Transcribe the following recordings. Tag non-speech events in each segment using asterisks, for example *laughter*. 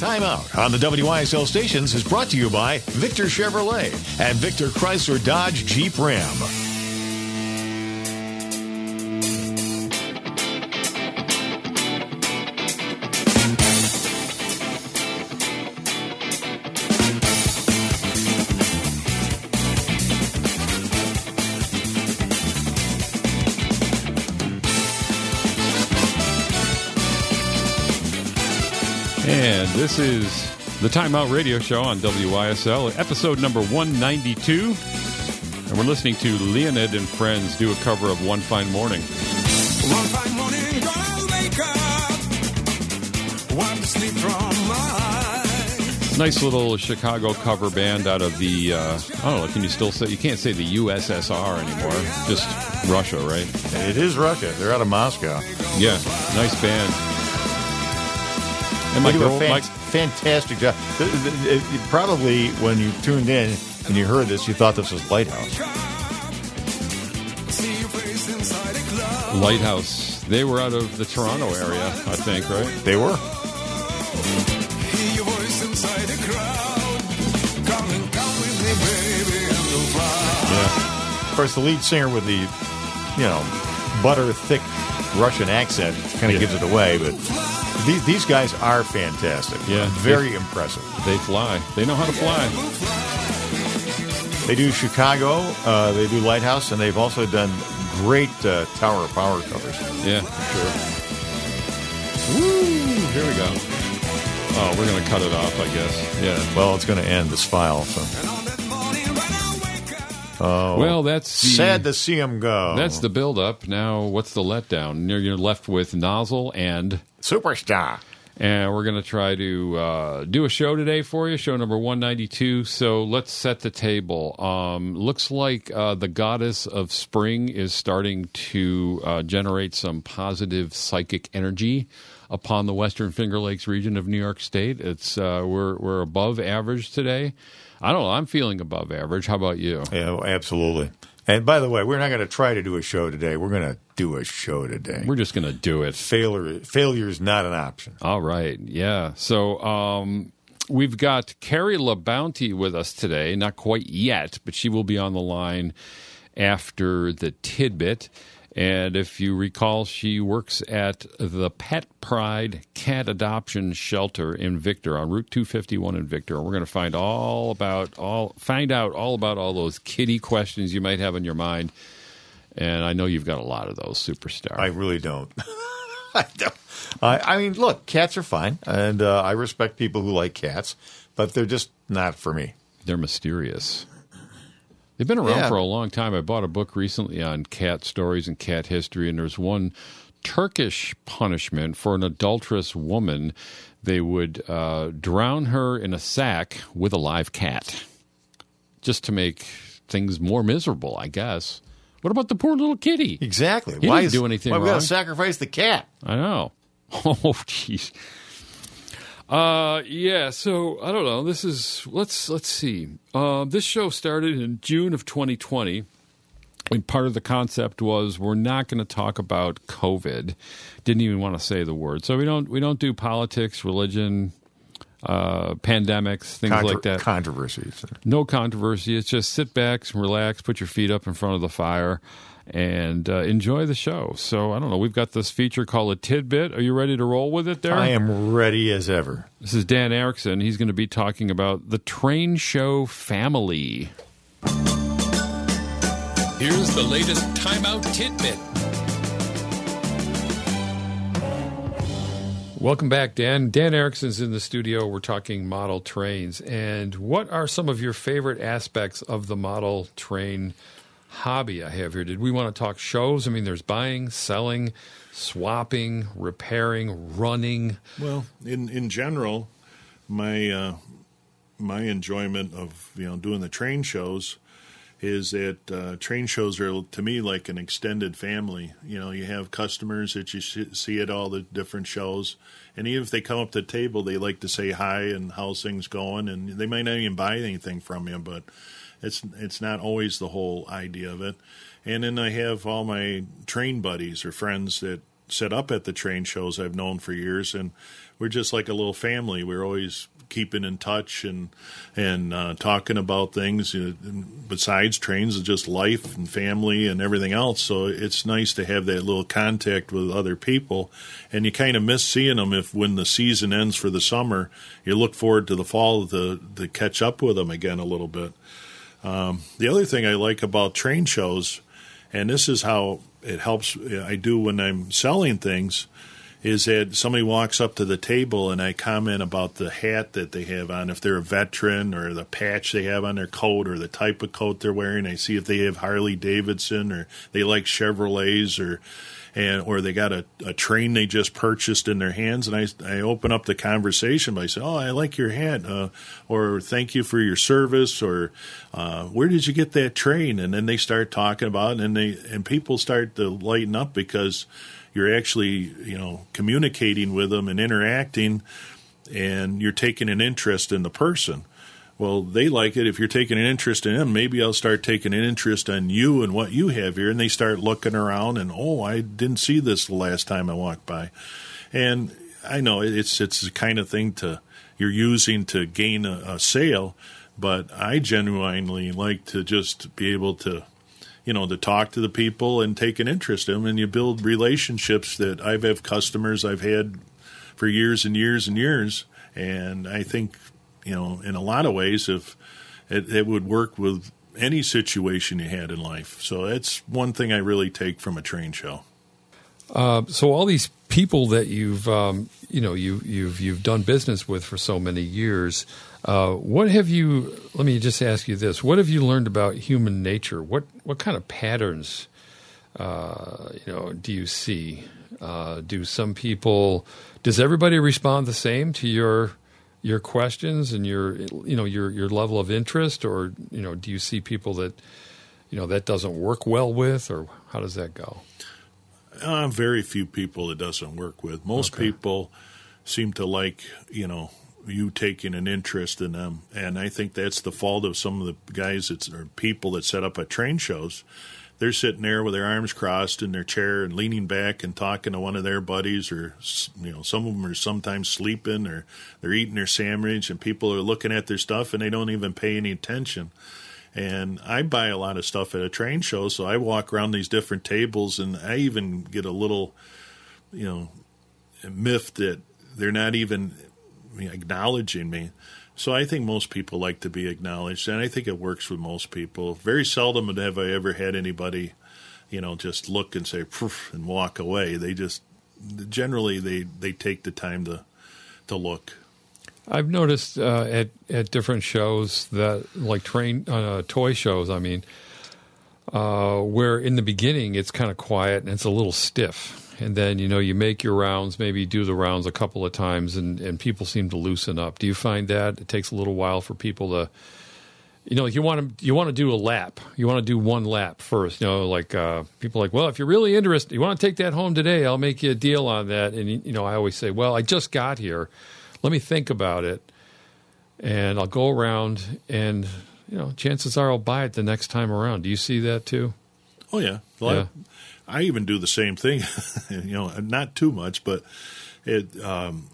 Time Out on the WYSL stations is brought to you by Victor Chevrolet and Victor Chrysler Dodge Jeep Ram. This is the Timeout Radio Show on WYSL, episode number 192. And we're listening to Leonid and Friends do a cover of One Fine Morning. One fine morning, gonna wake up. Wipe the sleep from my eyes. Nice little Chicago cover band out of the, uh, I don't know, can you still say, you can't say the USSR anymore, just Russia, right? It is Russia. They're out of Moscow. Yeah, nice band. And my They do a girl, fan- my, fantastic job. Probably when you tuned in and you heard this, you thought this was Lighthouse. See your face inside a club. Lighthouse, they were out of the Toronto area, I think, right? They were. Hear your voice inside a crowd. Come and come with me, baby, and we'll fly. Yeah. Of course, the lead singer with the, you know, butter thick Russian accent kind of Yeah. gives it away. But these, these guys are fantastic. Yeah. very impressive. They fly. They know how to fly. They do Chicago, uh, they do Lighthouse, and they've also done great uh, Tower of Power covers. Yeah, sure. Woo! Here we go. Oh, we're gonna cut it off, I guess. Yeah. Well, it's going to end this file. So oh, Well, that's the, sad to see them go. That's the build-up. Now, what's the letdown? You're, you're left with Nozzle and superstar. and we're gonna try to uh, do a show today for you, show number one ninety two. So let's set the table. Um, looks like uh, the goddess of spring is starting to uh, generate some positive psychic energy upon the Western Finger Lakes region of New York State. It's uh, we're we're above average today. I don't know. I'm feeling above average. How about you? Yeah, absolutely. And by the way, we're not going to try to do a show today. We're going to do a show today. We're just gonna do it. failure failure is not an option. All right. Yeah. So um, we've got Carrie LaBounty with us today. Not quite yet, but she will be on the line after the tidbit. And if you recall, she works at the Pet Pride Cat Adoption Shelter in Victor on Route 251 in Victor. And we're going to find all about all find out all about all those kitty questions you might have in your mind. And I know you've got a lot of those, superstar. I really don't. *laughs* I don't. I, I mean, look, cats are fine, and uh, I respect people who like cats, but they're just not for me. They're mysterious. They've been around Yeah. for a long time. I bought a book recently on cat stories and cat history, and there's one Turkish punishment for an adulterous woman. They would uh, drown her in a sack with a live cat, just to make things more miserable, I guess. What about the poor little kitty? Exactly. He why didn't is, do anything Why we got wrong. to sacrifice the cat? I know. *laughs* Oh, jeez. Uh, yeah. So I don't know. This is let's let's see. Uh, this show started in June of 2020. And part of the concept was we're not going to talk about COVID. Didn't even want to say the word. So we don't we don't do politics, religion, uh, pandemics, things Contro- like that Controversies. no controversy. It's just sit back, relax, put your feet up in front of the fire, and uh, enjoy the show. So I don't know. We've got this feature called a tidbit. Are you ready to roll with it? There, I am ready as ever. This is Dan Erickson. He's going to be talking about the train show family. Here's the latest timeout tidbit. Welcome back, Dan. Dan Erickson's in the studio. We're talking model trains. And what are some of your favorite aspects of the model train hobby I have here? Did we want to talk shows? I mean, there's buying, selling, swapping, repairing, running. Well, in in general, my uh, my enjoyment of you know doing the train shows is that uh, train shows are to me like an extended family. You know, you have customers that you see at all the different shows, and even if they come up to the table, they like to say hi and how's things going, and they might not even buy anything from you, but it's it's not always the whole idea of it. And then I have all my train buddies or friends that set up at the train shows I've known for years, and we're just like a little family. We're always keeping in touch and and uh, talking about things uh, besides trains, and just life and family and everything else. So it's nice to have that little contact with other people, and you kind of miss seeing them if when the season ends for the summer, you look forward to the fall to to catch up with them again a little bit. Um, the other thing I like about train shows, and this is how it helps I do when I'm selling things, is that somebody walks up to the table and I comment about the hat that they have on, if they're a veteran, or the patch they have on their coat, or the type of coat they're wearing. I see if they have Harley Davidson, or they like Chevrolets, or and or they got a, a train they just purchased in their hands, and I I open up the conversation by saying, "Oh, I like your hat," uh, or "Thank you for your service," or uh, "Where did you get that train?" And then they start talking about, it, and they and people start to lighten up because you're actually you know communicating with them and interacting, and you're taking an interest in the person. Well, they like it. If you're taking an interest in them, maybe I'll start taking an interest in you and what you have here. And they start looking around and, oh, I didn't see this the last time I walked by. And I know it's it's the kind of thing to you're using to gain a, a sale, but I genuinely like to just be able to, you know, to talk to the people and take an interest in them, and you build relationships that I've have customers I've had for years and years and years, and I think you know, in a lot of ways, if it, it would work with any situation you had in life. So that's one thing I really take from a train show. Uh, so all these people that you've um, you know you you've you've done business with for so many years, uh, what have you? Let me just ask you this: What have you learned about human nature? What what kind of patterns uh, you know do you see? Uh, do some people? Does everybody respond the same to your your questions and your you know your your level of interest, or you know do you see people that you know that doesn't work well with, or how does that go? Uh, very few people it doesn't work with. Most Okay. people seem to like, you know, you taking an interest in them, and I think that's the fault of some of the guys that or people that set up at train shows. They're sitting there with their arms crossed in their chair and leaning back and talking to one of their buddies, or you know, some of them are sometimes sleeping or they're eating their sandwich, and people are looking at their stuff and they don't even pay any attention. And I buy a lot of stuff at a train show, so I walk around these different tables, and I even get a little, you know, miffed that they're not even acknowledging me. So I think most people like to be acknowledged, and I think it works with most people. Very seldom have I ever had anybody, you know, just look and say and walk away. They just generally they they take the time to to look. I've noticed uh, at at different shows that, like train uh, toy shows, I mean, uh, where in the beginning it's kind of quiet and it's a little stiff, and then you know you make your rounds, maybe do the rounds a couple of times, and and people seem to loosen up. Do you find that it takes a little while for people to you know, you want to you want to do a lap. You want to do one lap first. You know, like uh, people like, well, if you're really interested, you want to take that home today, I'll make you a deal on that. And you know, I always say, well, I just got here. Let me think about it, and I'll go around, and you know, chances are I'll buy it the next time around. Do you see that too? Oh yeah, Well, Yeah. I, I even do the same thing. *laughs* you know, not too much, but it. Um,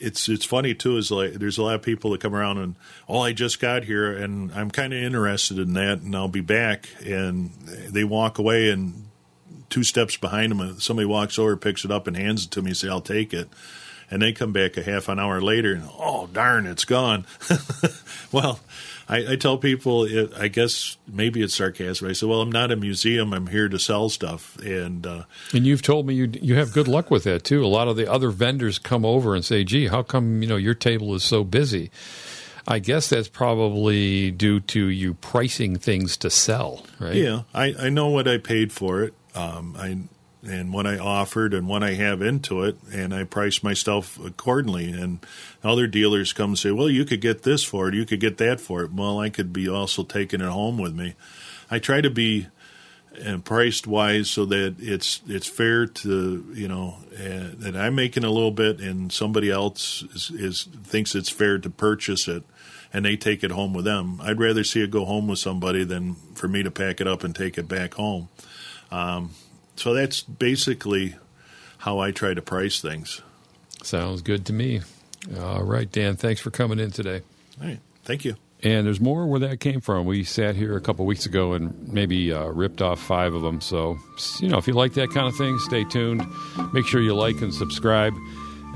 it's it's funny too. Is like there's a lot of people that come around and oh, I just got here and I'm kind of interested in that, and I'll be back, and they walk away and two steps behind them, somebody walks over, picks it up, and hands it to me, and say, "I'll take it." And they come back a half an hour later, and oh darn, it's gone. *laughs* well, I, I tell people, it, I guess maybe it's sarcasm. I say, well, I'm not a museum. I'm here to sell stuff, and uh, And you've told me you you have good luck with that too. A lot of the other vendors come over and say, "Gee, how come you know your table is so busy?" I guess that's probably due to you pricing things to sell, right? Yeah, I, I know what I paid for it. Um, I and what I offered and what I have into it, and I price myself accordingly. And other dealers come and say, "Well, you could get this for it. You could get that for it." Well, I could be also taking it home with me. I try to be uh, priced wise so that it's it's fair to you know uh, that I'm making a little bit and somebody else is, is thinks it's fair to purchase it and they take it home with them. I'd rather see it go home with somebody than for me to pack it up and take it back home. Um, so that's basically how I try to price things. Sounds good to me. All right, Dan, thanks for coming in today. All right, thank you. And there's more where that came from. We sat here a couple weeks ago and maybe uh, ripped off five of them. So, you know, if you like that kind of thing, stay tuned. Make sure you like and subscribe,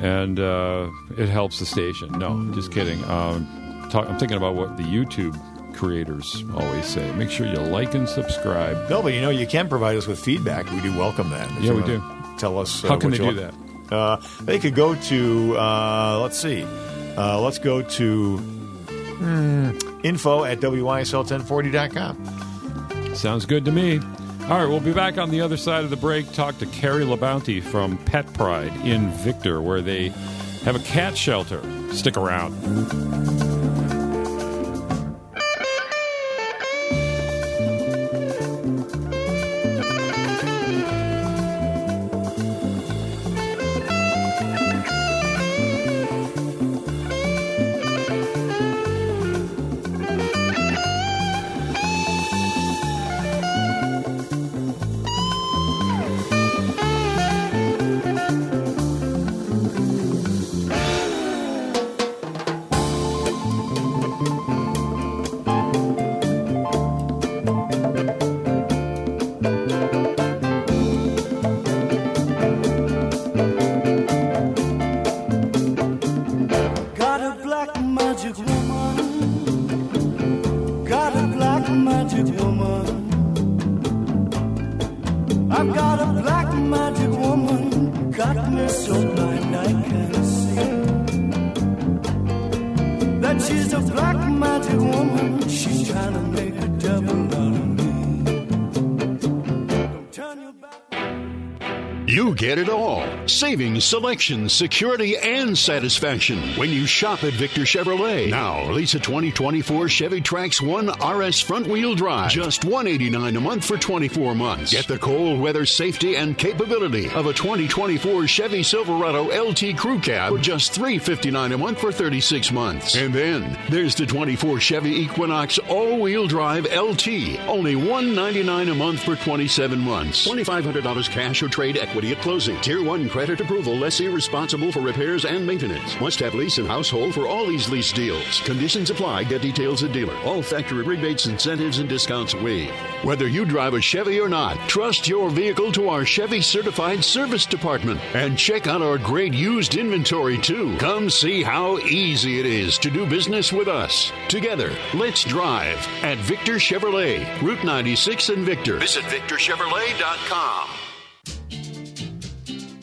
and uh, it helps the station. No, just kidding. Um, talk, I'm thinking about what the YouTube creators always say. Make sure you like and subscribe. No, but you know, you can provide us with feedback. We do welcome that. If Yeah, we do. Tell us. Uh, How can they do like. Uh, they could go to, uh, let's see, uh, let's go to hmm, info at WYSL1040.com. Sounds good to me. All right, we'll be back on the other side of the break. Talk to Carrie LaBounty from Pet Pride in Victor, where they have a cat shelter. Stick around. Selection, security, and satisfaction when you shop at Victor Chevrolet. Now, lease a 2024 Chevy Trax 1 RS front wheel drive. Just 189 a month for 24 months. Get the cold weather safety and capability of a 2024 Chevy Silverado LT Crew Cab for just 359 a month for 36 months. And then there's the 24 Chevy Equinox all wheel drive LT. Only 199 a month for 27 months. $2,500 cash or trade equity at closing. Tier 1 credit approval, lessee responsible for repairs and maintenance. Must have lease and household for all these lease deals. Conditions apply. Get details at dealer. All factory rebates, incentives, and discounts waived. Whether you drive a Chevy or not, trust your vehicle to our Chevy certified service department and check out our great used inventory too. Come see how easy it is to do business with us. Together, let's drive at Victor Chevrolet, Route 96 in Victor. Visit victorchevrolet.com.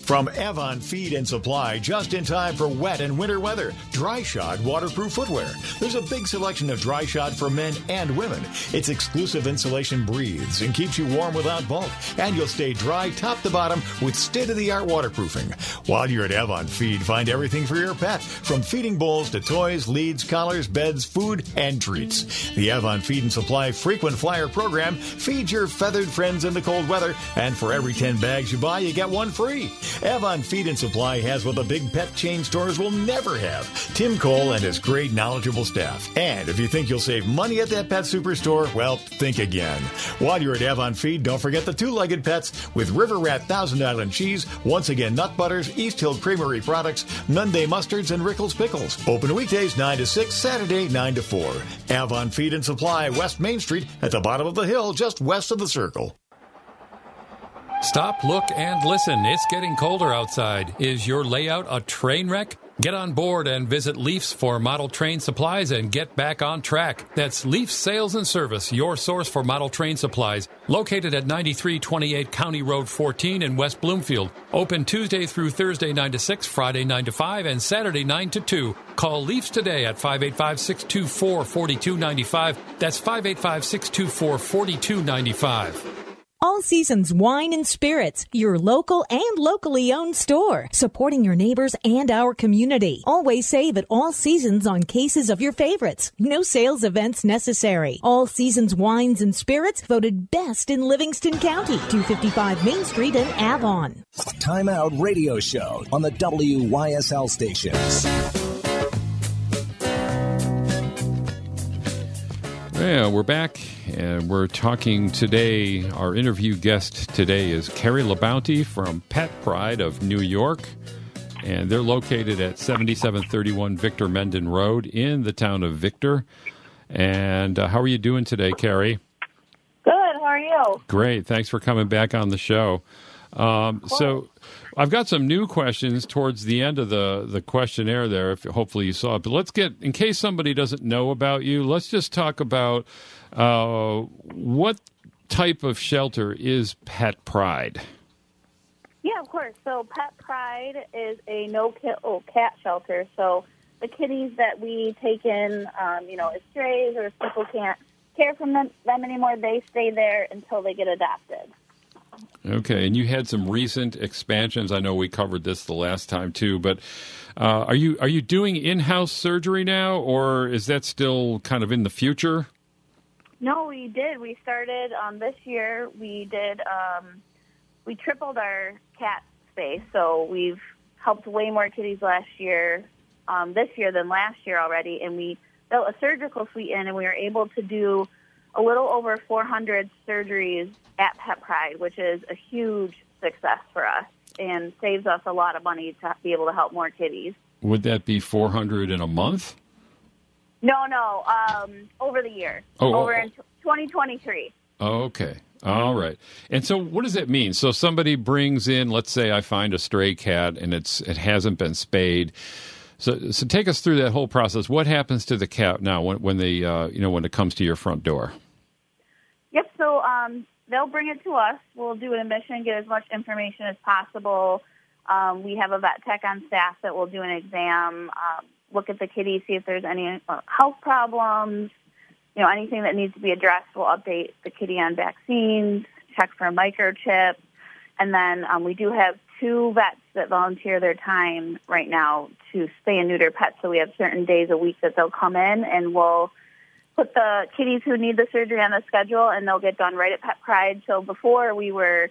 From Avon Feed and Supply, just in time for wet and winter weather. Dryshod waterproof footwear. There's a big selection of Dryshod for men and women. Its exclusive insulation breathes and keeps you warm without bulk, and you'll stay dry top to bottom with state-of-the-art waterproofing. While you're at Avon Feed, find everything for your pet, from feeding bowls to toys, leads, collars, beds, food, and treats. The Avon Feed and Supply frequent flyer program feeds your feathered friends in the cold weather, and for every 10 bags you buy, you get one free. Avon Feed and Supply has what the big pet chain stores will never have Tim Cole and his great knowledgeable staff. And if you think you'll save money at that pet superstore, well, think again. While you're at Avon Feed, don't forget the two legged pets with River Rat Thousand Island cheese, once again nut butters, East Hill Creamery products, Nunday mustards, and Rickles pickles. Open weekdays 9 to 6, Saturday 9 to 4. Avon Feed and Supply, West Main Street, at the bottom of the hill, just west of the circle. Stop, look, and listen. It's getting colder outside. Is your layout a train wreck? Get on board and visit Leafs for model train supplies and get back on track. That's Leafs Sales and Service, your source for model train supplies. Located at 9328 County Road 14 in West Bloomfield. Open Tuesday through Thursday 9 to 6, Friday 9 to 5, and Saturday 9 to 2. Call Leafs today at 585 624 4295. That's 585 624 4295. All Seasons Wine and Spirits, your local and locally owned store, supporting your neighbors and our community. Always save at All Seasons on cases of your favorites. No sales events necessary. All Seasons Wines and Spirits voted best in Livingston County, 255 Main Street in Avon. Time Out Radio Show on the WYSL station. Yeah, we're back, and we're talking today. Our interview guest today is Carrie LaBounty from Pet Pride of New York, and they're located at 7731 Victor Mendon Road in the town of Victor. And uh, how are you doing today, Carrie? Good. How are you? Great. Thanks for coming back on the show. Um, so, I've got some new questions towards the end of the, the questionnaire there. If hopefully you saw it, but let's get in case somebody doesn't know about you. Let's just talk about uh, what type of shelter is Pet Pride. Yeah, of course. So Pet Pride is a no kill cat shelter. So the kitties that we take in, um, you know, as strays or if people can't care for them, them anymore, they stay there until they get adopted. Okay, and you had some recent expansions. I know we covered this the last time too, but uh, are you are you doing in-house surgery now, or is that still kind of in the future? No, we did. We started um, this year. We did. Um, we tripled our cat space, so we've helped way more kitties last year, um, this year than last year already, and we built a surgical suite in, and we were able to do a little over 400 surgeries at Pet Pride, which is a huge success for us and saves us a lot of money to be able to help more kitties. Would that be four hundred in a month? No, no, um, over the year, Oh, over oh, in 2023. Oh, okay. All right. And so what does that mean? So somebody brings in, let's say I find a stray cat and it's it hasn't been spayed. So so take us through that whole process. What happens to the cat now when when they uh, you know when it comes to your front door? Yep. So um, they'll bring it to us. We'll do an admission, get as much information as possible. Um, we have a vet tech on staff that will do an exam, um, look at the kitty, see if there's any uh, health problems, you know, anything that needs to be addressed. We'll update the kitty on vaccines, check for a microchip, and then um, we do have two vets that volunteer their time right now to spay and neuter pets. So we have certain days a week that they'll come in and we'll put the kitties who need the surgery on the schedule and they'll get done right at Pet Pride. So before we were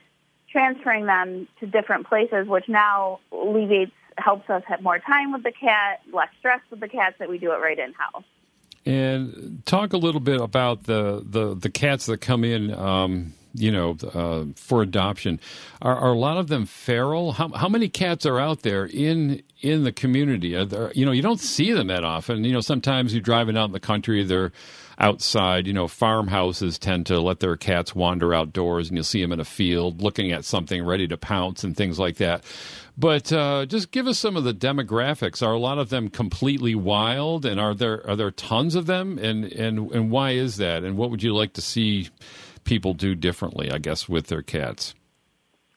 transferring them to different places, which now alleviates, helps us have more time with the cat, less stress with the cats that we do it right in house. And talk a little bit about the the, the cats that come in. Um, you know, uh, for adoption, are, are a lot of them feral? How, how many cats are out there in in the community? There, you know, you don't see them that often. You know, sometimes you're driving out in the country, they're outside. You know, farmhouses tend to let their cats wander outdoors, and you'll see them in a field looking at something, ready to pounce, and things like that. But uh, just give us some of the demographics. Are a lot of them completely wild, and are there are there tons of them? And and and why is that? And what would you like to see people do differently? I guess with their cats.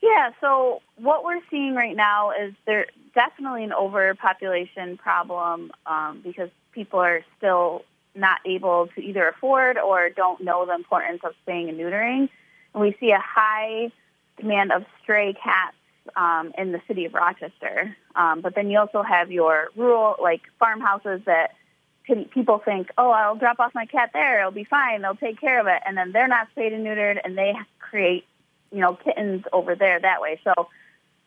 Yeah, so what we're seeing right now is there definitely an overpopulation problem um, because people are still not able to either afford or don't know the importance of spaying and neutering. And we see a high demand of stray cats um, in the city of Rochester. Um, but then you also have your rural, like farmhouses that people think, oh, I'll drop off my cat there, it'll be fine, they'll take care of it, and then they're not spayed and neutered, and they create, you know, kittens over there that way. So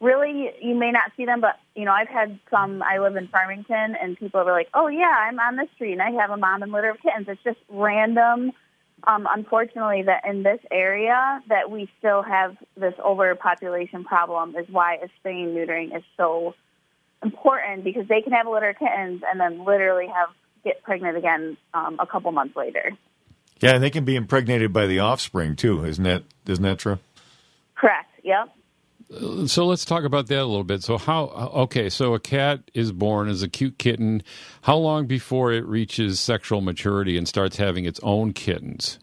really, you may not see them, but you know, I've had some. I live in Farmington, and people were like, "Oh yeah, I'm on the street, and I have a mom and litter of kittens." It's just random. Um, unfortunately, that in this area, that we still have this overpopulation problem is why spaying neutering is so important because they can have a litter of kittens and then literally have get pregnant again um, a couple months later. Yeah, and they can be impregnated by the offspring too. Isn't that isn't that true? Correct. Yep. So let's talk about that a little bit. So how okay, so a cat is born as a cute kitten. How long before it reaches sexual maturity and starts having its own kittens?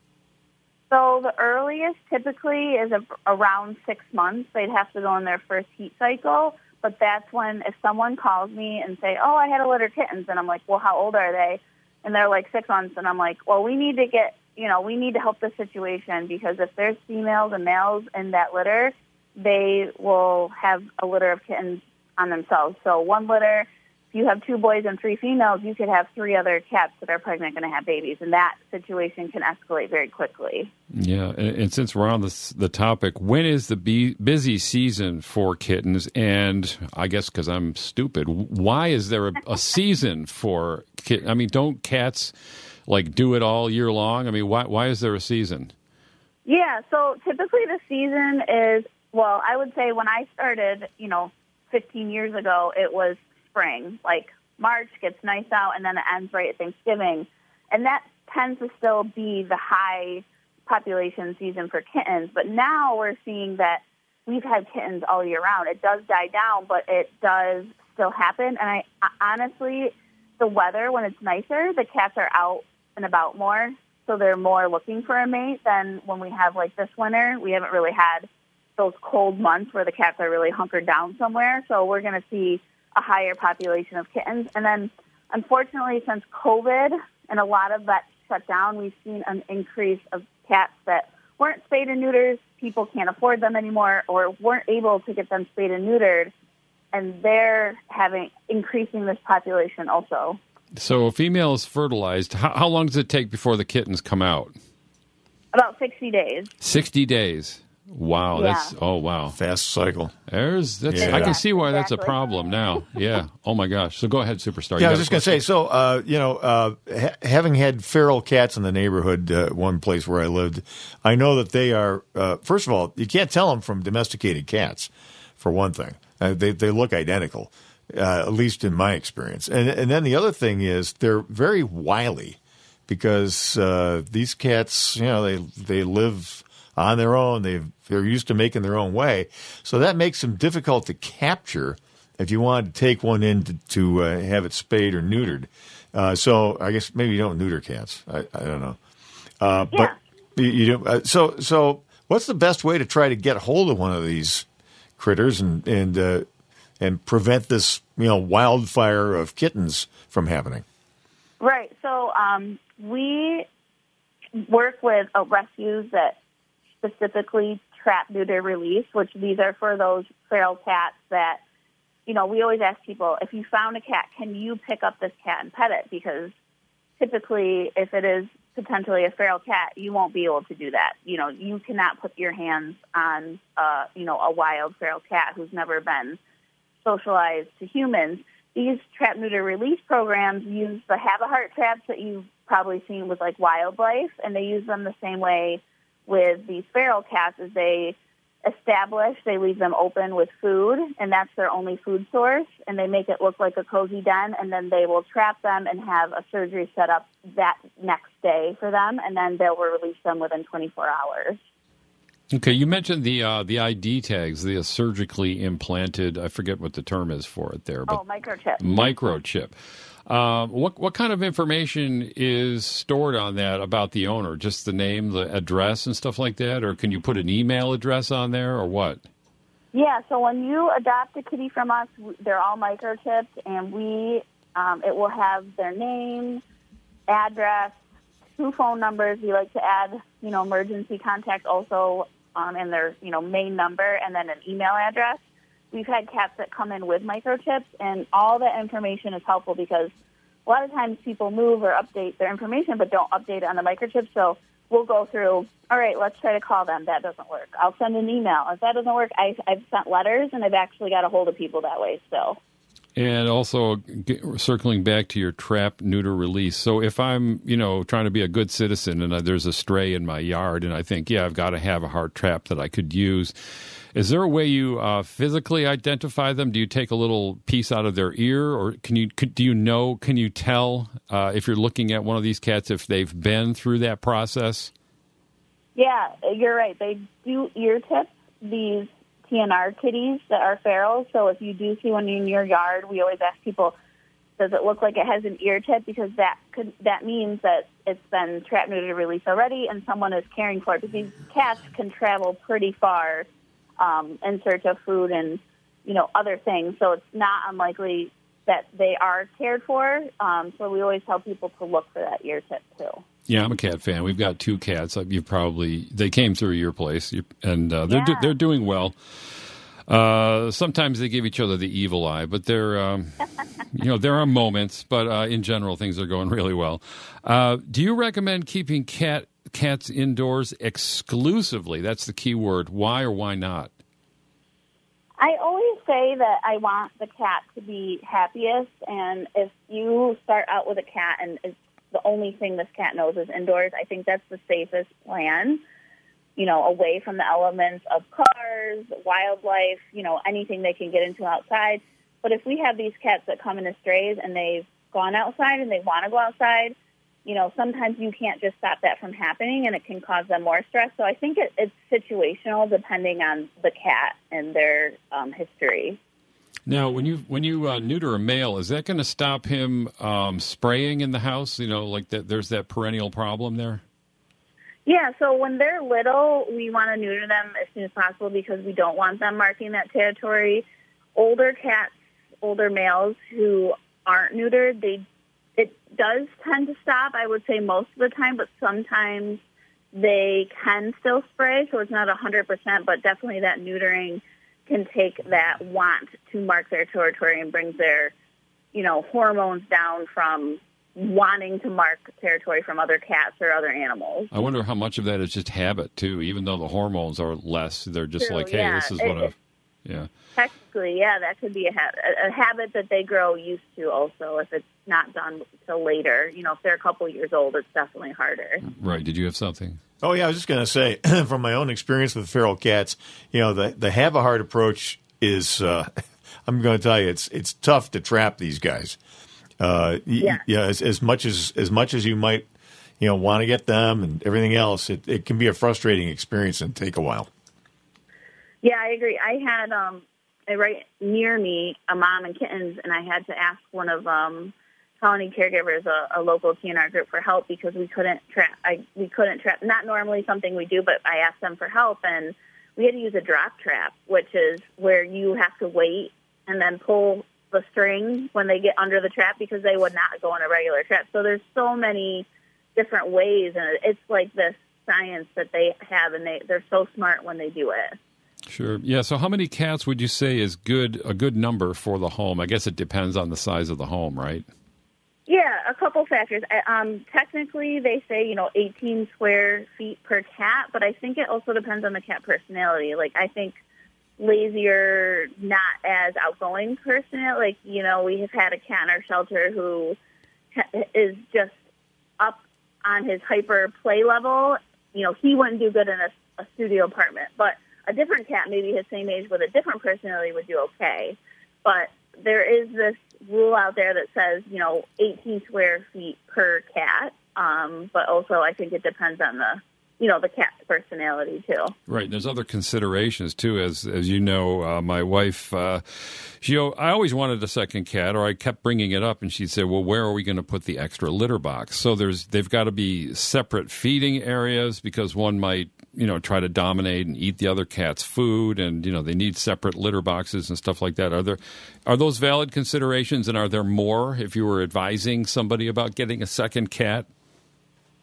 So the earliest typically is a, around six months. They'd have to go in their first heat cycle. But that's when if someone calls me and say, "Oh, I had a litter of kittens," and I'm like, "Well, how old are they?" And they're like six months, and I'm like, "Well, we need to get, you know, we need to help the situation because if there's females and males in that litter, they will have a litter of kittens on themselves. So one litter, if you have two boys and three females, you could have three other cats that are pregnant going to have babies, and that situation can escalate very quickly. Yeah, and, and since we're on this, the topic, when is the be- busy season for kittens? And I guess because I'm stupid, why is there a, a season for kittens? I mean, don't cats like do it all year long? I mean, why why is there a season? Yeah, so typically the season is, well, I would say when I started, you know, 15 years ago, it was spring. Like March gets nice out and then it ends right at Thanksgiving. And that tends to still be the high population season for kittens. But now we're seeing that we've had kittens all year round. It does die down, but it does still happen. And I honestly, the weather, when it's nicer, the cats are out and about more so they're more looking for a mate than when we have like this winter. We haven't really had those cold months where the cats are really hunkered down somewhere. So we're going to see a higher population of kittens. And then, unfortunately, since COVID and a lot of that shut down, we've seen an increase of cats that weren't spayed and neutered. People can't afford them anymore or weren't able to get them spayed and neutered. And they're having increasing this population also. So a female is fertilized. How, how long does it take before the kittens come out? About 60 days. 60 days. Wow, Yeah. that's oh wow. Fast cycle. There's that's Yeah. I can see why that's a problem now. Yeah. Oh my gosh. So go ahead, superstar. You Yeah, I was just going to say. So, uh, you know, uh, ha- having had feral cats in the neighborhood, uh, one place where I lived, I know that they are. Uh, first of all, you can't tell them from domesticated cats, for one thing. Uh, they they look identical, uh, at least in my experience. And and then the other thing is they're very wily, because uh, these cats, you know, they they live on their own. They they're used to making their own way, so that makes them difficult to capture if you wanted to take one in to, to uh, have it spayed or neutered. Uh, so I guess maybe you don't neuter cats. I, I don't know. Uh, Yeah. But you, you do. Uh, so so what's the best way to try to get hold of one of these critters and and uh, and prevent this you know wildfire of kittens from happening? Right. So um, we work with uh, rescues that specifically trap, neuter, release, which these are for those feral cats that, you know, we always ask people, if you found a cat, can you pick up this cat and pet it? Because typically, if it is potentially a feral cat, you won't be able to do that. You know, you cannot put your hands on, uh, you know, a wild feral cat who's never been socialized to humans. These trap, neuter, release programs use the Havahart traps that you've probably seen with like wildlife, and they use them the same way with these feral cats as they establish, they leave them open with food, and that's their only food source, and they make it look like a cozy den, and then they will trap them and have a surgery set up that next day for them, and then they'll release them within 24 hours. Okay, you mentioned the uh, the ID tags, the surgically implanted. I forget what the term is for it there, but Oh, microchip. microchip. Um, what what kind of information is stored on that about the owner? Just the name, the address, and stuff like that, or can you put an email address on there, or what? Yeah, so when you adopt a kitty from us, they're all microchipped, and we um, it will have their name, address, two phone numbers. We like to add, you know, emergency contact also, um, and their you know main number, and then an email address. We've had cats that come in with microchips, and all that information is helpful because a lot of times people move or update their information, but don't update it on the microchip. So we'll go through. All right, let's try to call them. That doesn't work. I'll send an email. If that doesn't work, I, I've sent letters, and I've actually got a hold of people that way. So And also get, circling back to your trap neuter release. So if I'm, you know, trying to be a good citizen and I, there's a stray in my yard and I think, yeah, I've got to Havahart trap that I could use. Is there a way you uh, physically identify them? Do you take a little piece out of their ear, or can you? Could, do you know? Can you tell uh, if you're looking at one of these cats if they've been through that process? yeah, you're right. They do ear tip these TNR kitties that are feral. So if you do see one in your yard, we always ask people, does it look like it has an ear tip? Because that could that means that it's been trap neutered release already, and someone is caring for it. Because these cats can travel pretty far um, in search of food and you know other things. So it's not unlikely that they are cared for. Um, so we always tell people to look for that ear tip too. Yeah, I'm a cat fan. We've got two cats. Uh, You probably they came through your place, and uh, they're do, they're doing well. Uh, sometimes they give each other the evil eye, but they're um, you know there are moments, but uh, in general things are going *laughs* really well. Uh, do you recommend keeping cat cats indoors exclusively? That's the key word. Why or why not? I always say that I want the cat to be happiest, and if you start out with a cat and it's the only thing this cat knows is indoors. I think that's the safest plan. You know, away from the elements of cars, wildlife, you know, anything they can get into outside. But if we have these cats that come in as strays and they've gone outside and they want to go outside, you know, sometimes you can't just stop that from happening and it can cause them more stress. So I think it, it's situational depending on the cat and their um, history. Now, when you when you uh, neuter a male, is that going to stop him um, spraying in the house? You know, like that. There's that perennial problem there. Yeah, so when they're little, we want to neuter them as soon as possible because we don't want them marking that territory. Older cats, older males who aren't neutered, they it does tend to stop. I would say most of the time, but sometimes they can still spray, so it's not a hundred percent, but definitely that neutering can take that want to mark their territory and brings their, you know, hormones down from wanting to mark territory from other cats or other animals. I wonder how much of that is just habit too. Even though the hormones are less, they're just True, like, hey, yeah. this is what I've. Yeah. Technically, yeah, that could be a, ha- a, a habit that they grow used to. Also, if it's not done till later, you know, if they're a couple years old, it's definitely harder. Right. Did you have something? Oh yeah, I was just going to say *clears throat* from my own experience with feral cats, you know, the the Havahart approach is. Uh, *laughs* I'm going to tell you, it's it's tough to trap these guys. Uh, Yeah. yeah. As, as much as as much as you might, you know, want to get them and everything else, it, it can be a frustrating experience and take a while. Yeah, I agree. I had um right near me a mom and kittens, and I had to ask one of um colony caregivers, a, a local TNR group, for help because we couldn't trap. We couldn't trap. Not normally something we do, but I asked them for help, and we had to use a drop trap, which is where you have to wait and then pull the string when they get under the trap because they would not go in a regular trap. So there's so many different ways, and it's like this science that they have, and they they're so smart when they do it. Sure. Yeah. So, how many cats would you say is good? A good number for the home? I guess it depends on the size of the home, right? Yeah, a couple factors. Uh, Um, technically, they say you know 18 square feet per cat, but I think it also depends on the cat personality. Like I think lazier, not as outgoing person. Like you know, we have had a cat in our shelter who is just up on his hyper play level. You know, he wouldn't do good in a, a studio apartment, but a different cat, maybe his same age with a different personality, would do okay. But there is this rule out there that says, you know, 18 square feet per cat. Um, but also, I think it depends on the, you know, the cat's personality too. Right. There's other considerations too, as as you know. Uh, my wife, uh, she, I always wanted a second cat, or I kept bringing it up, and she'd say, "Well, where are we going to put the extra litter box?" So there's they've got to be separate feeding areas because one might, you know, try to dominate and eat the other cat's food, and you know they need separate litter boxes and stuff like that. Are there are those valid considerations, and are there more if you were advising somebody about getting a second cat?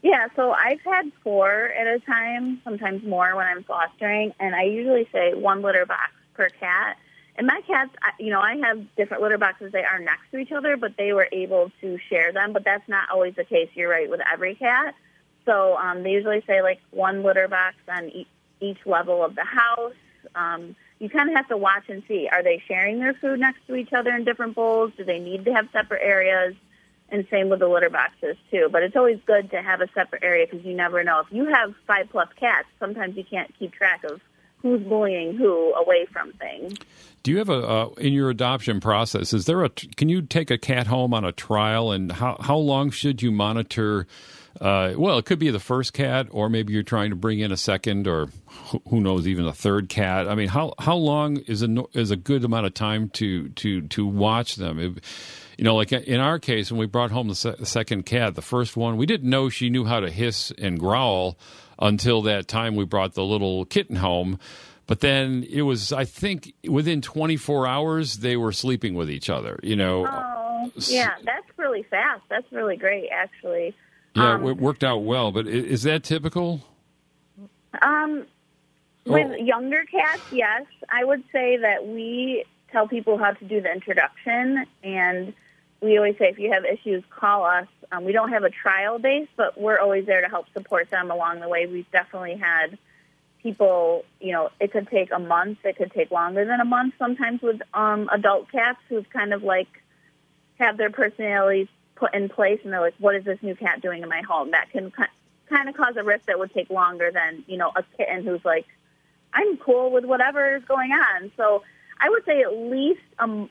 Yeah, so I've had four at a time, sometimes more when I'm fostering, and I usually say one litter box per cat. And my cats, you know, I have different litter boxes. They are next to each other, but they were able to share them. But that's not always the case. You're right with every cat. So um, they usually say like one litter box on each, each level of the house. Um, you kind of have to watch and see: are they sharing their food next to each other in different bowls? Do they need to have separate areas? And same with the litter boxes too. But it's always good to have a separate area because you never know. If you have five plus cats, sometimes you can't keep track of who's bullying who away from things. Do you have a uh, in your adoption process? Is there a can you take a cat home on a trial, and how how long should you monitor? Uh, well, it could be the first cat, or maybe you're trying to bring in a second, or who- knows, even a third cat. I mean, how how long is a is a good amount of time to to to watch them? It- you know, like in our case, when we brought home the, se- second cat, the first one, we didn't know she knew how to hiss and growl until that time we brought the little kitten home. But then it was, I think, within 24 hours, they were sleeping with each other. You know, Oh, yeah, that's really fast. That's really great, actually. Yeah, um, it worked out well. But is that typical? Um, Oh. with younger cats, yes, I would say that we tell people how to do the introduction, and we always say if you have issues, call us. Um, we don't have a trial base, but we're always there to help support them along the way. We've definitely had people, you know, it could take a month, it could take longer than a month sometimes with um, adult cats who've kind of like have their personalities put in place, and they're like, "What is this new cat doing in my home?" That can kind of cause a rift that would take longer than you know a kitten who's like, "I'm cool with whatever is going on." So I would say at least um,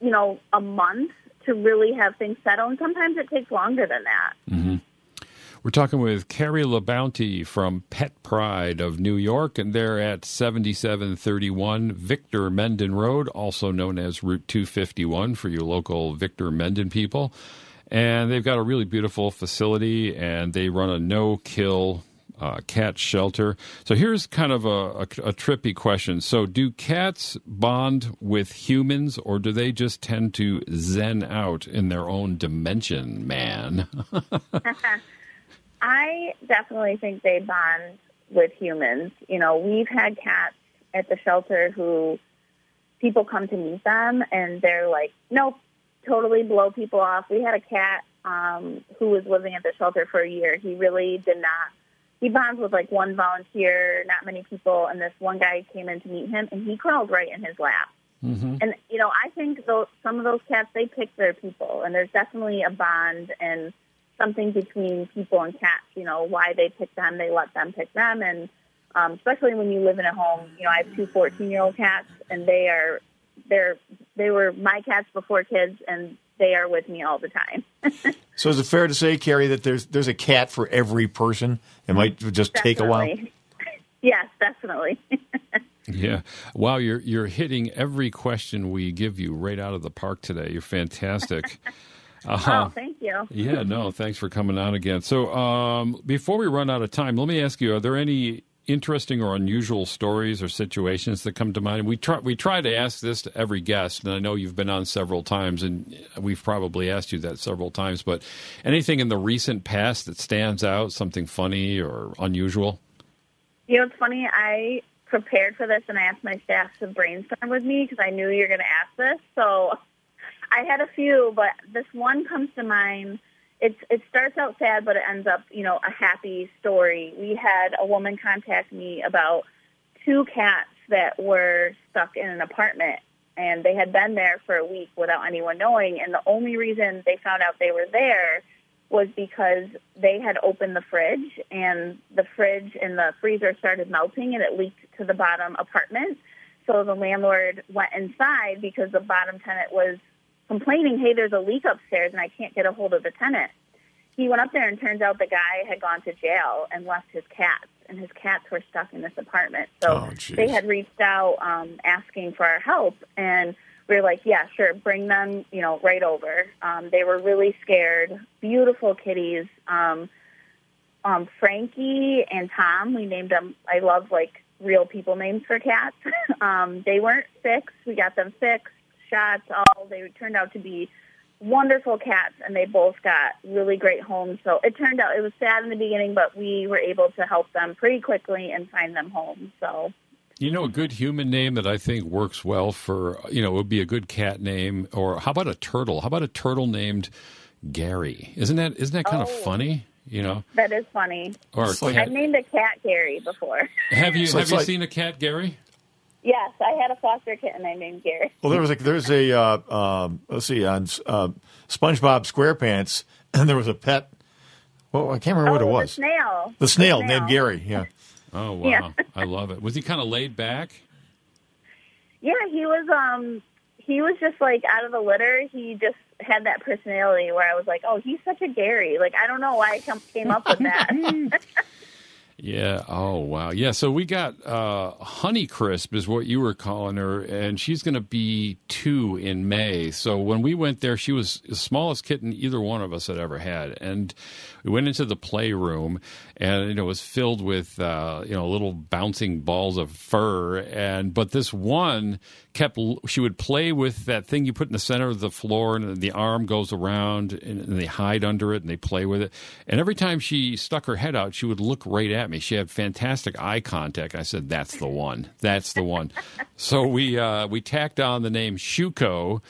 you know a month to really have things settle, and sometimes it takes longer than that. Mm-hmm. We're talking with Carrie LaBounty from Pet Pride of New York, and they're at 7731 Victor Mendon Road, also known as Route 251 for your local Victor Mendon people. And they've got a really beautiful facility, and they run a no kill uh, cat shelter. So here's kind of a, a, a, trippy question. So, do cats bond with humans, or do they just tend to zen out in their own dimension, man? *laughs* *laughs* I definitely think they bond with humans. You know, we've had cats at the shelter who people come to meet them and they're like, nope, totally blow people off. We had a cat um, who was living at the shelter for a year. He really did not. He bonds with like one volunteer, not many people, and this one guy came in to meet him, and he crawled right in his lap. Mm-hmm. And you know, I think those some of those cats they pick their people, and there's definitely a bond and something between people and cats. You know, why they pick them, they let them pick them, and um, especially when you live in a home. You know, I have two 14 year old cats, and they are they're they were my cats before kids, and they are with me all the time. *laughs* so is it fair to say, Carrie, that there's there's a cat for every person? It might just definitely. take a while. *laughs* yes, definitely. *laughs* yeah. Wow, you're you're hitting every question we give you right out of the park today. You're fantastic. Uh, oh, thank you. yeah, no, thanks for coming on again. So, um, before we run out of time, let me ask you: Are there any interesting or unusual stories or situations that come to mind? We try we try to ask this to every guest, and I know you've been on several times, and we've probably asked you that several times. But anything in the recent past that stands out, something funny or unusual? You know, it's funny. I prepared for this, and I asked my staff to brainstorm with me because I knew you were going to ask this. So I had a few, but this one comes to mind it's it starts out sad, but it ends up you know a happy story. We had a woman contact me about two cats that were stuck in an apartment, and they had been there for a week without anyone knowing. And the only reason they found out they were there was because they had opened the fridge, and the fridge and the freezer started melting, and it leaked to the bottom apartment. So the landlord went inside because the bottom tenant was complaining, hey, there's a leak upstairs and I can't get a hold of the tenant. He went up there and turns out the guy had gone to jail and left his cats, and his cats were stuck in this apartment. So oh, they had reached out um, asking for our help, and we were like, yeah, sure, bring them, you know, right over. Um, they were really scared, beautiful kitties. Um, um, Frankie and Tom, we named them. I love like real people names for cats. *laughs* um, they weren't fixed. We got them fixed shots. All they turned out to be wonderful cats, and they both got really great homes. So it turned out it was sad in the beginning, but we were able to help them pretty quickly and find them homes. So. You know, a good human name that I think works well for, you know, would be a good cat name, or how about a turtle? How about a turtle named Gary? Isn't that isn't that kind oh. of funny? You know, that is funny. Or like, I've named a cat Gary before. Have you So have you like- seen a cat Gary? Yes, I had a foster kitten I named Gary. Well, there was like there's a uh, um, let's see on uh, SpongeBob SquarePants, *laughs* and there was a pet. Well, I can't remember what oh, it was. The snail. The snail named Gary. Yeah. *laughs* Oh wow, Yeah. I love it. Was he kind of laid back? Yeah, he was. Um, he was just like out of the litter. He just had that personality where I was like, oh, he's such a Gary. Like I don't know why I come, came up with that. *laughs* Yeah. Oh, wow. Yeah. So we got uh, Honeycrisp is what you were calling her, and she's going to be two in May. So when we went there, she was the smallest kitten either one of us had ever had, and we went into the playroom, and you know, it was filled with uh, you know little bouncing balls of fur, and but this one kept she would play with that thing you put in the center of the floor, and the arm goes around, and, and they hide under it, and they play with it, and every time she stuck her head out, she would look right at me. She had fantastic eye contact. I said, "That's the one. That's the one." *laughs* so we uh, we tacked on the name Schuco.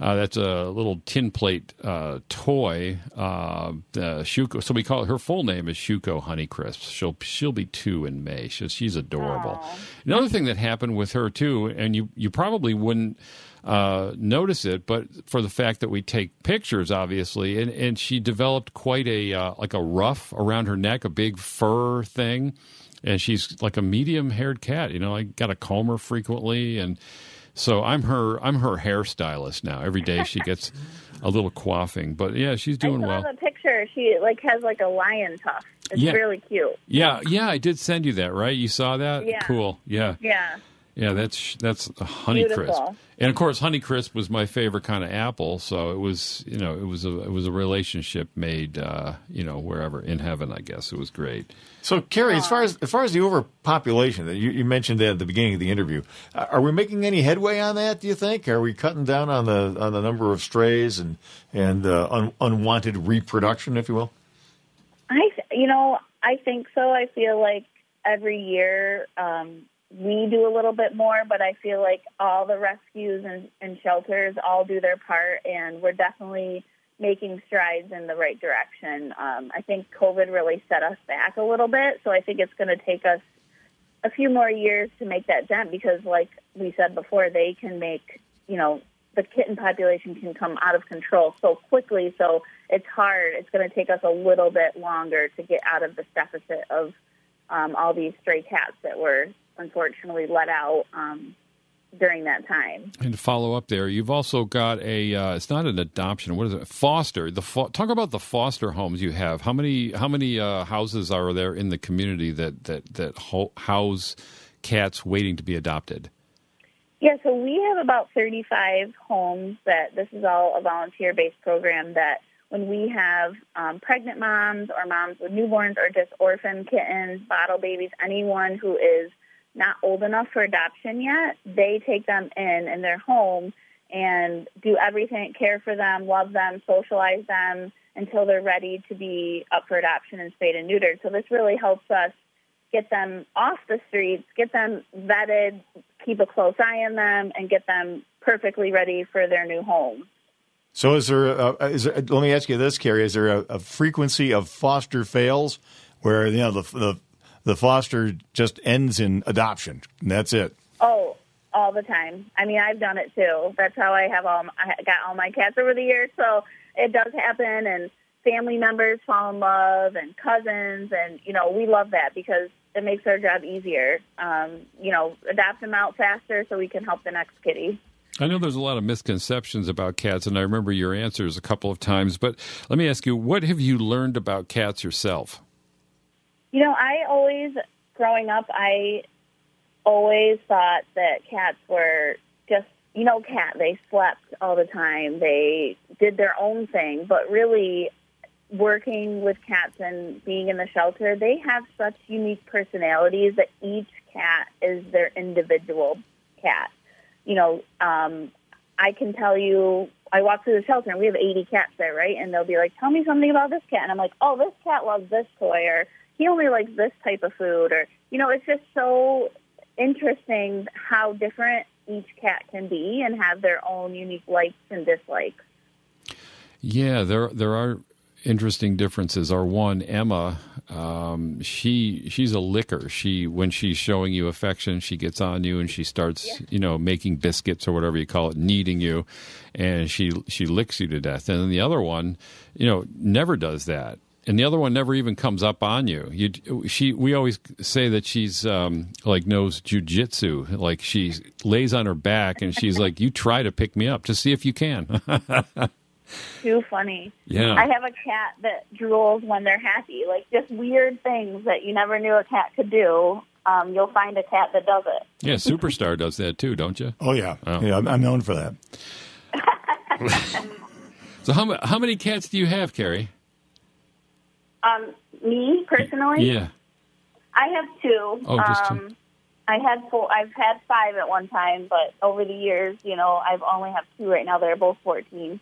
Uh, that's a little tin plate uh, toy. Uh, uh, Schuco. So we call it. Her full name is Schuco Honeycrisp. She'll she'll be two in May. She's, she's adorable. Another thing that happened with her too, and you you probably wouldn't uh, notice it, but for the fact that we take pictures, obviously, and, and she developed quite a uh, like a ruff around her neck, a big fur thing, and she's like a medium haired cat. You know, I got to comb her frequently, and so I'm her I'm her hairstylist now. Every day she *laughs* gets a little quaffing, but yeah, she's doing I saw well. the picture. She like has like a lion tuft. It's Yeah. really cute. Yeah, yeah, I did send you that, right? You saw that? Yeah. Cool. Yeah. Yeah. Yeah, that's that's a Honey and of course, Honeycrisp was my favorite kind of apple. So it was, you know, it was a it was a relationship made, uh, you know, wherever in heaven. I guess it was great. So, Carrie, as far as as far as the overpopulation that you, you mentioned at the beginning of the interview, uh, are we making any headway on that? Do you think? Are we cutting down on the on the number of strays and and uh, un, unwanted reproduction, if you will? I, you know, I think so. I feel like every year um, we do a little bit more, but I feel like all the rescues and, and shelters all do their part, and we're definitely making strides in the right direction. Um, I think COVID really set us back a little bit, so I think it's going to take us a few more years to make that dent because, like we said before, they can make, you know, the kitten population can come out of control so quickly. So it's hard. It's going to take us a little bit longer to get out of this deficit of um, all these stray cats that were unfortunately let out um, during that time. And to follow up there, you've also got a. Uh, it's not an adoption. What is it? Foster. The fo- talk about the foster homes you have. How many how many uh, houses are there in the community that that that ho- house cats waiting to be adopted? Yeah, so we have about 35 homes that this is all a volunteer based program that when we have um, pregnant moms or moms with newborns or just orphan kittens, bottle babies, anyone who is not old enough for adoption yet, they take them in in their home and do everything, care for them, love them, socialize them until they're ready to be up for adoption and spayed and neutered. So this really helps us get them off the streets, get them vetted, keep a close eye on them, and get them perfectly ready for their new home. So, is there? A, is there let me ask you this, Carrie: Is there a, a frequency of foster fails where you know the the the foster just ends in adoption and that's it? Oh, all the time. I mean, I've done it too. That's how I have all. I got all my cats over the years, so it does happen. And family members fall in love, and cousins, and you know, we love that because it makes our job easier. Um, you know, adopt them out faster so we can help the next kitty. I know there's a lot of misconceptions about cats, and I remember your answers a couple of times. But let me ask you, what have you learned about cats yourself? You know, I always, growing up, I always thought that cats were just, you know, cat. They slept all the time. They did their own thing. But really, working with cats and being in the shelter, they have such unique personalities that each cat is their individual cat. You know, um, I can tell you, I walk through the shelter and we have 80 cats there, right? And they'll be like, tell me something about this cat. And I'm like, oh, this cat loves this toy, or he only likes this type of food, or, you know, it's just so interesting how different each cat can be and have their own unique likes and dislikes. Yeah, there there are interesting differences. Our one Emma, um, she she's a licker. She when she's showing you affection, she gets on you and she starts you know making biscuits or whatever you call it, kneading you, and she she licks you to death. And then the other one, you know, never does that. And the other one never even comes up on you. You, she, we always say that she's um, like knows jujitsu. Like she lays on her back and she's like, "You try to pick me up to see if you can." *laughs* Too funny. Yeah. I have a cat that drools when they're happy, like just weird things that you never knew a cat could do. Um, you'll find a cat that does it. Yeah, Superstar does that too, don't you? Oh yeah, Oh. yeah. I'm, I'm known for that. *laughs* *laughs* So how how many cats do you have, Carrie? Um, me personally, Yeah. I have two. Oh, just two. um, I had four. I've had five at one time, but over the years, you know, I've only have two right now. They're both fourteen.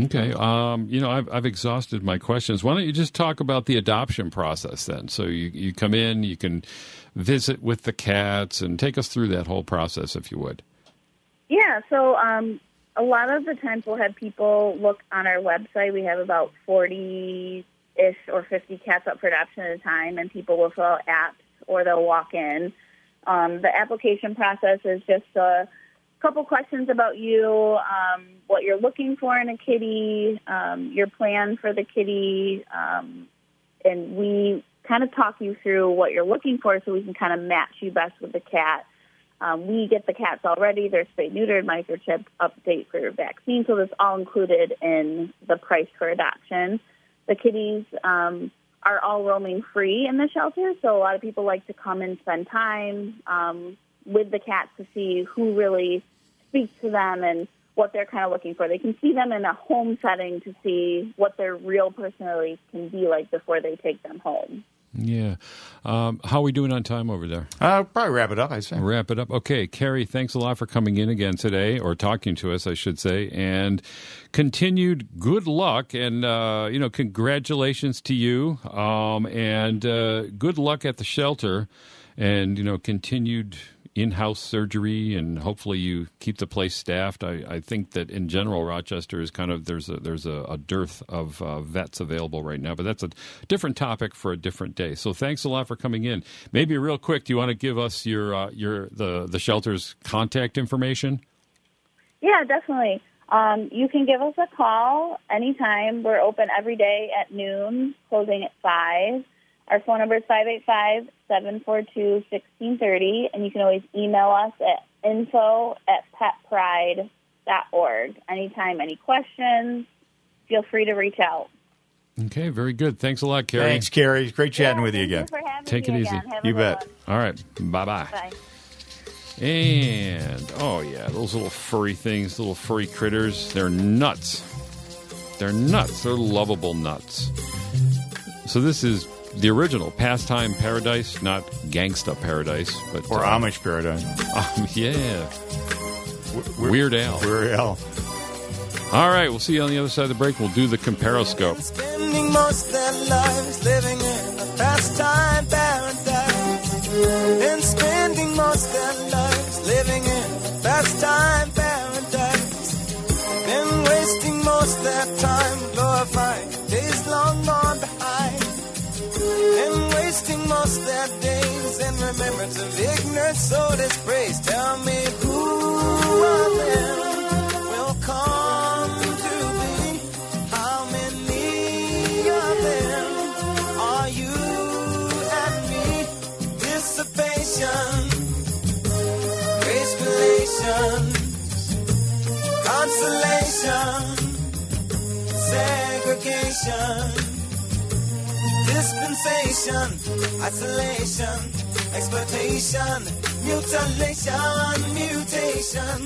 Okay. Um, you know, I've I've exhausted my questions. Why don't you just talk about the adoption process then? So you you come in, you can visit with the cats, and take us through that whole process, if you would. Yeah, so um, a lot of the times we'll have people look on our website. We have about 40 ish or 50 cats up for adoption at a time, and people will fill out apps or they'll walk in. Um, the application process is just a couple questions about you, um, what you're looking for in a kitty, um, your plan for the kitty, um, and we kind of talk you through what you're looking for so we can kind of match you best with the cat. Um, we get the cats already. They're spayed, neutered, microchip, update for your vaccine. So that's all included in the price for adoption. The kitties um, are all roaming free in the shelter. So a lot of people like to come and spend time um, with the cats to see who really speaks to them and what they're kind of looking for. They can see them in a home setting to see what their real personality can be like before they take them home. Yeah. Um, how are we doing on time over there? I'll probably wrap it up, I say. Wrap it up. Okay, Carrie, thanks a lot for coming in again today, or talking to us, I should say, and continued good luck and uh, you know congratulations to you, um, and uh, good luck at the shelter, and you know continued in-house surgery, and hopefully you keep the place staffed. I, I think that in general, Rochester is kind of there's a there's a, a dearth of uh, vets available right now, but that's a different topic for a different day. So thanks a lot for coming in. Maybe real quick, do you want to give us your uh, your the the shelter's contact information? Yeah, definitely. Um, you can give us a call anytime. We're open every day at noon, closing at 5. Our phone number is 585-742-1630, and you can always email us at info at petpride.org. Anytime, any questions, feel free to reach out. Okay, very good. Thanks a lot, Carrie. Thanks, Carrie. Great chatting with you again. for having Take me it easy. again. You bet. one. All right, bye bye. Bye. And oh yeah, those little furry things, little furry critters, they're nuts. They're nuts. They're lovable nuts. So this is the original Pastime Paradise, not Gangsta Paradise, but Or uh, Amish Paradise. *laughs* um, yeah, Weird Al. Weird Al. All right, we'll see you on the other side of the break. We'll do the comparoscope. Spending most of their lives living in a pastime paradise. And spending most of their lives living in a pastime paradise. Then wasting most their time glorifying And wasting most their days in remembrance of ignorant so dispraise. Tell me who of them will come to be? How many of them are you and me? Dissipation, gracefulation, consolation, segregation, dispensation, isolation, exploitation, mutilation, mutation,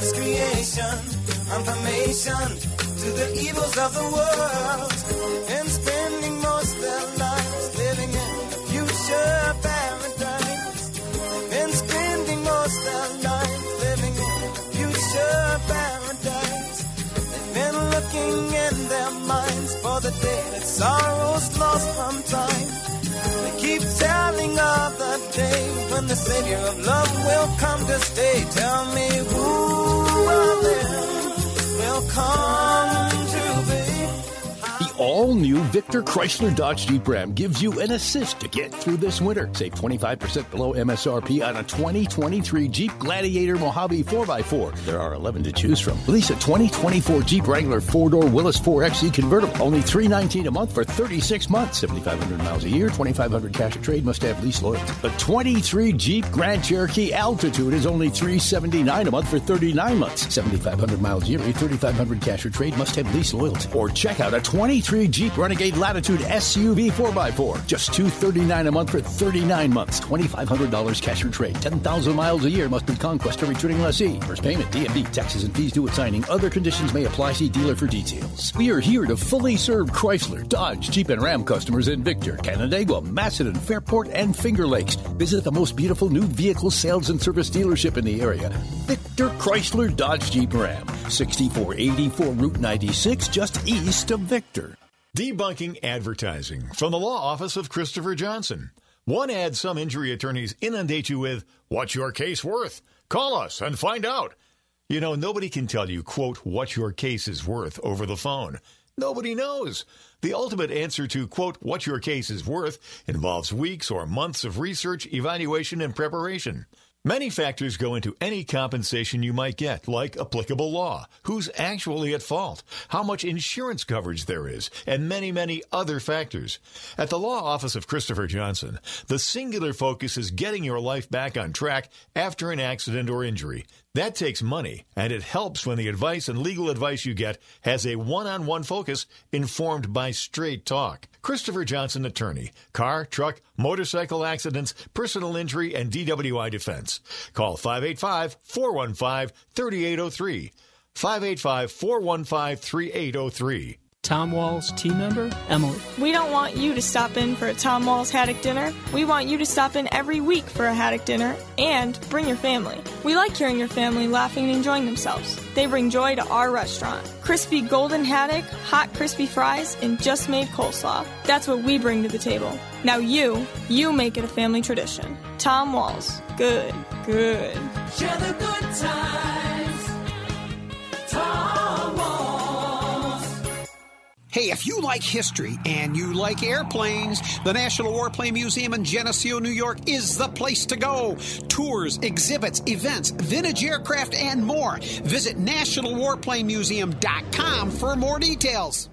miscreation, confirmation to the evils of the world, and for the day that sorrow's lost from time. They keep telling of the day when the Savior of love will come to stay. Tell me who of them will come all new Victor Chrysler Dodge Jeep Ram gives you an assist to get through this winter. Save 25% below MSRP on a 2023 Jeep Gladiator Mojave 4x4. There are 11 to choose from. Lease a 2024 Jeep Wrangler 4-door Willys 4XE convertible. Only 319 a month for 36 months. 7,500 miles a year, 2,500 cash or trade. Must have lease loyalty. The 23 Jeep Grand Cherokee Altitude is only 379 a month for 39 months. 7,500 miles a year, 3,500 cash or trade. Must have lease loyalty. Or check out a 23 Jeep Renegade Latitude SUV 4x4. Just 239 a month for 39 months. $2,500 cash or trade. 10,000 miles a year must be conquest or returning lessee. First payment, DMV, taxes and fees due at signing. Other conditions may apply. See dealer for details. We are here to fully serve Chrysler, Dodge, Jeep, and Ram customers in Victor, Canandaigua, Macedon, Fairport, and Finger Lakes. Visit the most beautiful new vehicle sales and service dealership in the area. Victor Chrysler Dodge Jeep Ram. 6484 Route 96, just east of Victor. Debunking advertising from the law office of Christopher Johnson. One ad some injury attorneys inundate you with, What's your case worth? Call us and find out. You know, nobody can tell you, quote, what your case is worth over the phone. Nobody knows. The ultimate answer to, quote, what your case is worth involves weeks or months of research, evaluation, and preparation. Many factors go into any compensation you might get, like applicable law, who's actually at fault, how much insurance coverage there is, and many, many other factors. At the law office of Christopher Johnson, the singular focus is getting your life back on track after an accident or injury. That takes money, and it helps when the advice and legal advice you get has a one on one focus informed by straight talk. Christopher Johnson, attorney, car, truck, motorcycle accidents, personal injury, and DWI defense. Call 585 415 3803. 585 415 3803. Tom Wahl's team member, Emily. We don't want you to stop in for a Tom Wahl's Haddock dinner. We want you to stop in every week for a Haddock dinner and bring your family. We like hearing your family laughing and enjoying themselves. They bring joy to our restaurant. Crispy golden haddock, hot crispy fries, and just made coleslaw. That's what we bring to the table. Now you, you make it a family tradition. Tom Wahl's. Good, good. Share the good times. Tom Wahl's. Hey, if you like history and you like airplanes, the National Warplane Museum in Geneseo, New York is the place to go. Tours, exhibits, events, vintage aircraft, and more. Visit nationalwarplanemuseum.com for more details.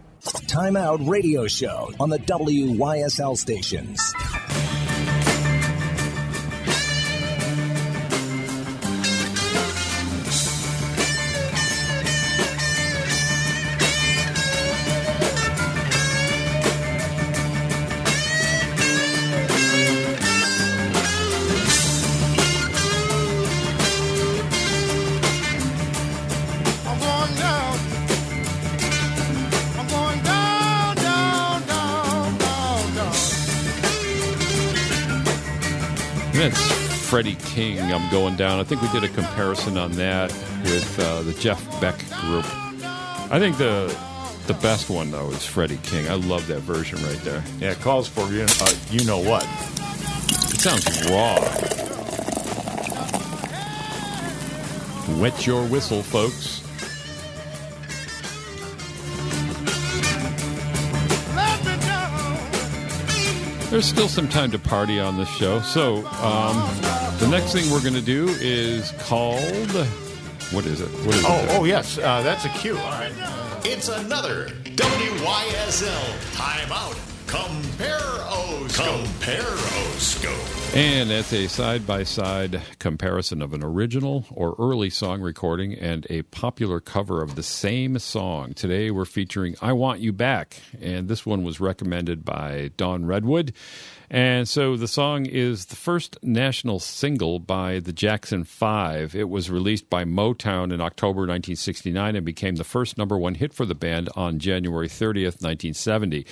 Time Out Radio Show on the WYSL stations. That's Freddie King. I'm going down. I think we did a comparison on that with uh, the Jeff Beck group. I think the the best one though is Freddie King. I love that version right there. Yeah, it calls for you. Uh, you know what? It sounds raw. Wet your whistle, folks. There's still some time to party on this show. So, um, the next thing we're going to do is called. What is it? What is it? Oh, oh yes, uh, that's a cue. All right. It's another WYSL timeout. Compare Compare Osco. And it's a side by side comparison of an original or early song recording and a popular cover of the same song. Today we're featuring I Want You Back, and this one was recommended by Don Redwood. And so the song is the first national single by the Jackson Five. It was released by Motown in October 1969 and became the first number one hit for the band on January 30th, 1970.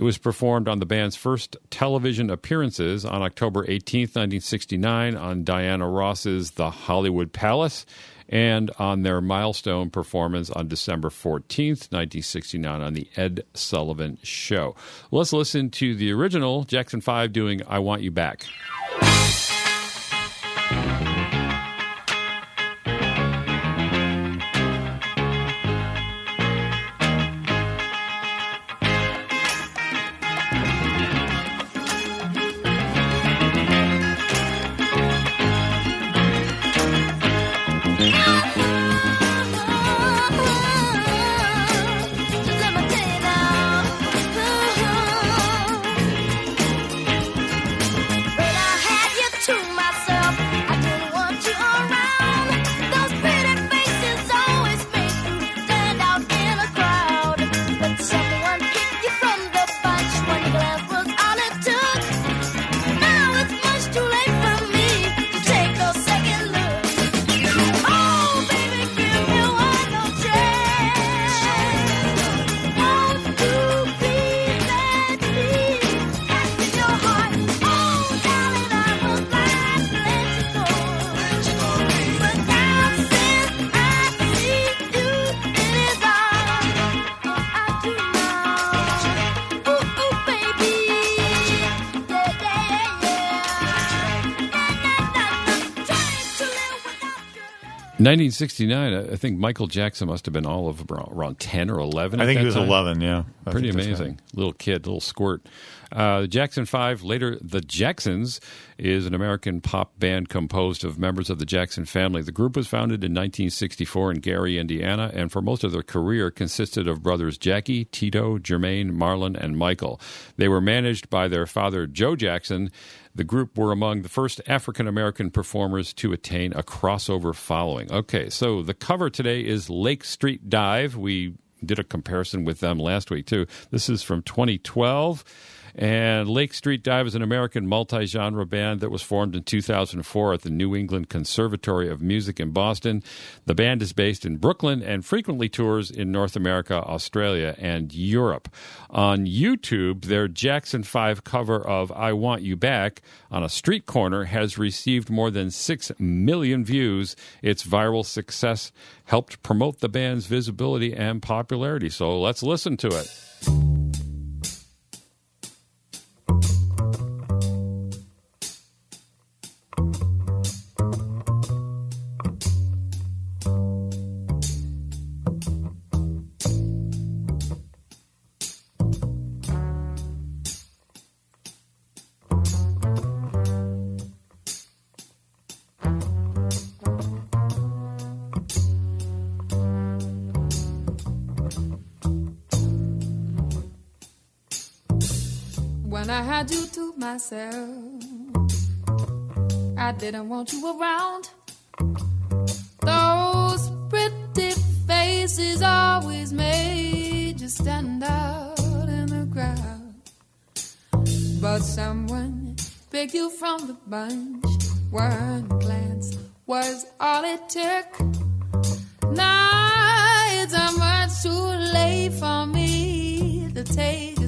It was performed on the band's first television appearances on October 18, 1969, on Diana Ross's The Hollywood Palace, and on their milestone performance on December 14th, 1969, on The Ed Sullivan Show. Let's listen to the original Jackson 5 doing I Want You Back. 1969, I I think Michael Jackson must have been all of around, around 10 or 11. I think he was time. 11, yeah. I Pretty amazing. right. Little kid, little squirt. Uh, the Jackson 5, later the Jacksons, is an American pop band composed of members of the Jackson family. The group was founded in 1964 in Gary, Indiana, and for most of their career consisted of brothers Jackie, Tito, Jermaine, Marlon, and Michael. They were managed by their father, Joe Jackson. The group were among the first African American performers to attain a crossover following. Okay, so the cover today is Lake Street Dive. We did a comparison with them last week, too. This is from 2012. And Lake Street Dive is an American multi genre band that was formed in 2004 at the New England Conservatory of Music in Boston. The band is based in Brooklyn and frequently tours in North America, Australia, and Europe. On YouTube, their Jackson 5 cover of I Want You Back on a street corner has received more than 6 million views. Its viral success helped promote the band's visibility and popularity. So let's listen to it. Want you around. Those pretty faces always made you stand out in the crowd. But someone picked you from the bunch. One glance was all it took. Now it's much too late for me to take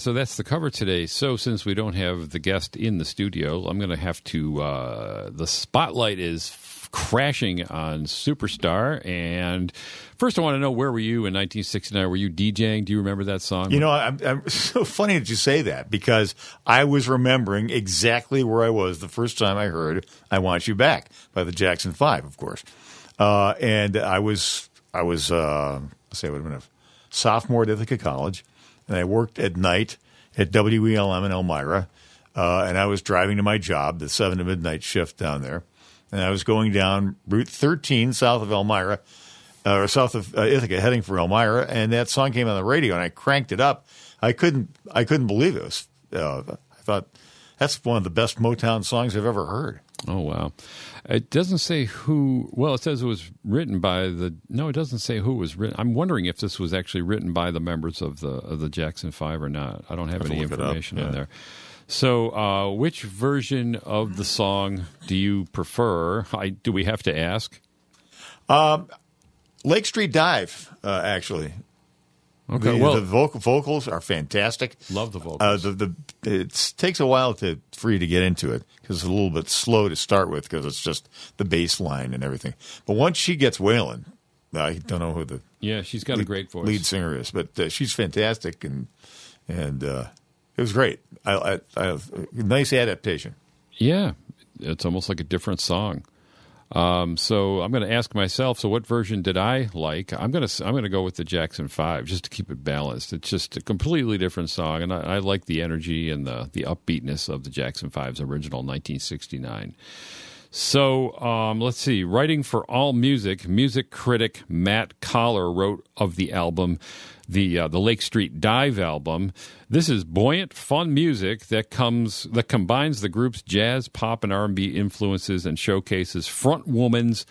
And so that's the cover today. So since we don't have the guest in the studio, I'm going to have to. Uh, the spotlight is f- crashing on Superstar. And first, I want to know where were you in 1969? Were you DJing? Do you remember that song? You know, I'm, I'm *laughs* so funny that you say that because I was remembering exactly where I was the first time I heard "I Want You Back" by the Jackson Five, of course. Uh, and I was I was uh, let's say I would have been a sophomore at Ithaca College, and I worked at night at WELM in Elmira, uh, and I was driving to my job, the seven to midnight shift down there, and I was going down Route 13 south of Elmira uh, or south of uh, Ithaca, heading for Elmira, and that song came on the radio, and I cranked it up. I couldn't, I couldn't believe it. it was, uh, I thought that's one of the best Motown songs I've ever heard. Oh wow! It doesn't say who. Well, it says it was written by the. No, it doesn't say who was written. I'm wondering if this was actually written by the members of the of the Jackson Five or not. I don't have, Have any look it up, information on there. So, uh, which version of the song do you prefer? I, do we have to ask? Um, Lake Street Dive, uh, actually. Okay, the, well- the vocal vocals are fantastic. Love the vocals. Uh, the the it takes a while to for you to get into it because it's a little bit slow to start with because it's just the bass line and everything. But once she gets wailing, I don't know who the Yeah, she's got a great voice. lead singer is, but uh, she's fantastic and and uh, it was great. I, I, I nice adaptation. Yeah, it's almost like a different song. Um, so I'm going to ask myself. So what version did I like? I'm going to I'm going to go with the Jackson Five just to keep it balanced. It's just a completely different song, and I, I like the energy and the the upbeatness of the Jackson Five's original 1969. So um, let's see. Writing for All Music, music critic Matt Collar wrote of the album, the uh, the Lake Street Dive album. This is buoyant, fun music that comes that combines the group's jazz, pop, and R and B influences and showcases front woman's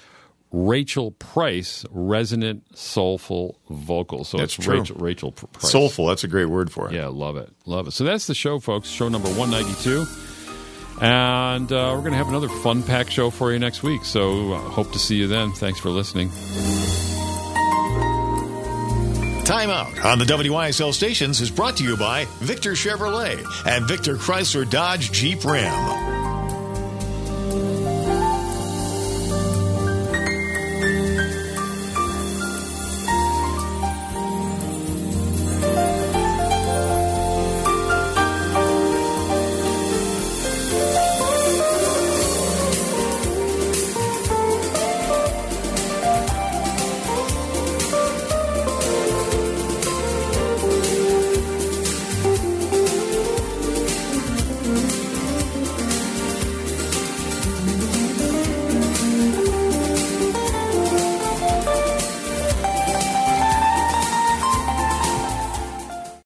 Rachel Price resonant, soulful vocals. So That's it's true. Rachel Rachel Price. Soulful. That's a great word for it. Yeah, love it. Love it. So that's the show, folks. Show number 192. And uh, we're going to have another fun pack show for you next week. So uh, hope to see you then. Thanks for listening. Time Out on the WYSL stations is brought to you by Victor Chevrolet and Victor Chrysler Dodge Jeep Ram.